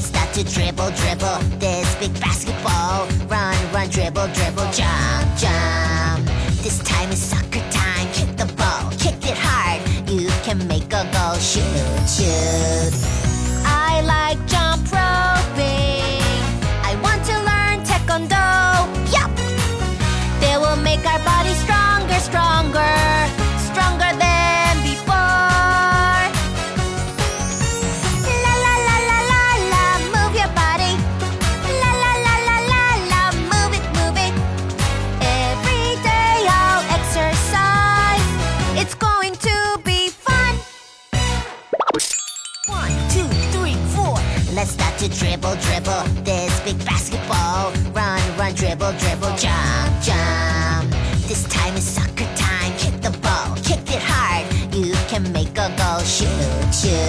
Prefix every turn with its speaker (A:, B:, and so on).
A: to dribble, dribble this big basketball. Run, run, dribble, dribble, jump, jump. This time is soccer time. Kick the ball, kick it hard. You can make a goal. Shoot, shoot. I like jump roping. I want to learn taekwondo. Yup. They will make our bodies stronger, stronger Let's start to dribble, dribble this big basketball. Run, run, dribble, dribble, jump, jump. This time is soccer time. Kick the ball, kick it hard. You can make a goal. Shoot, shoot.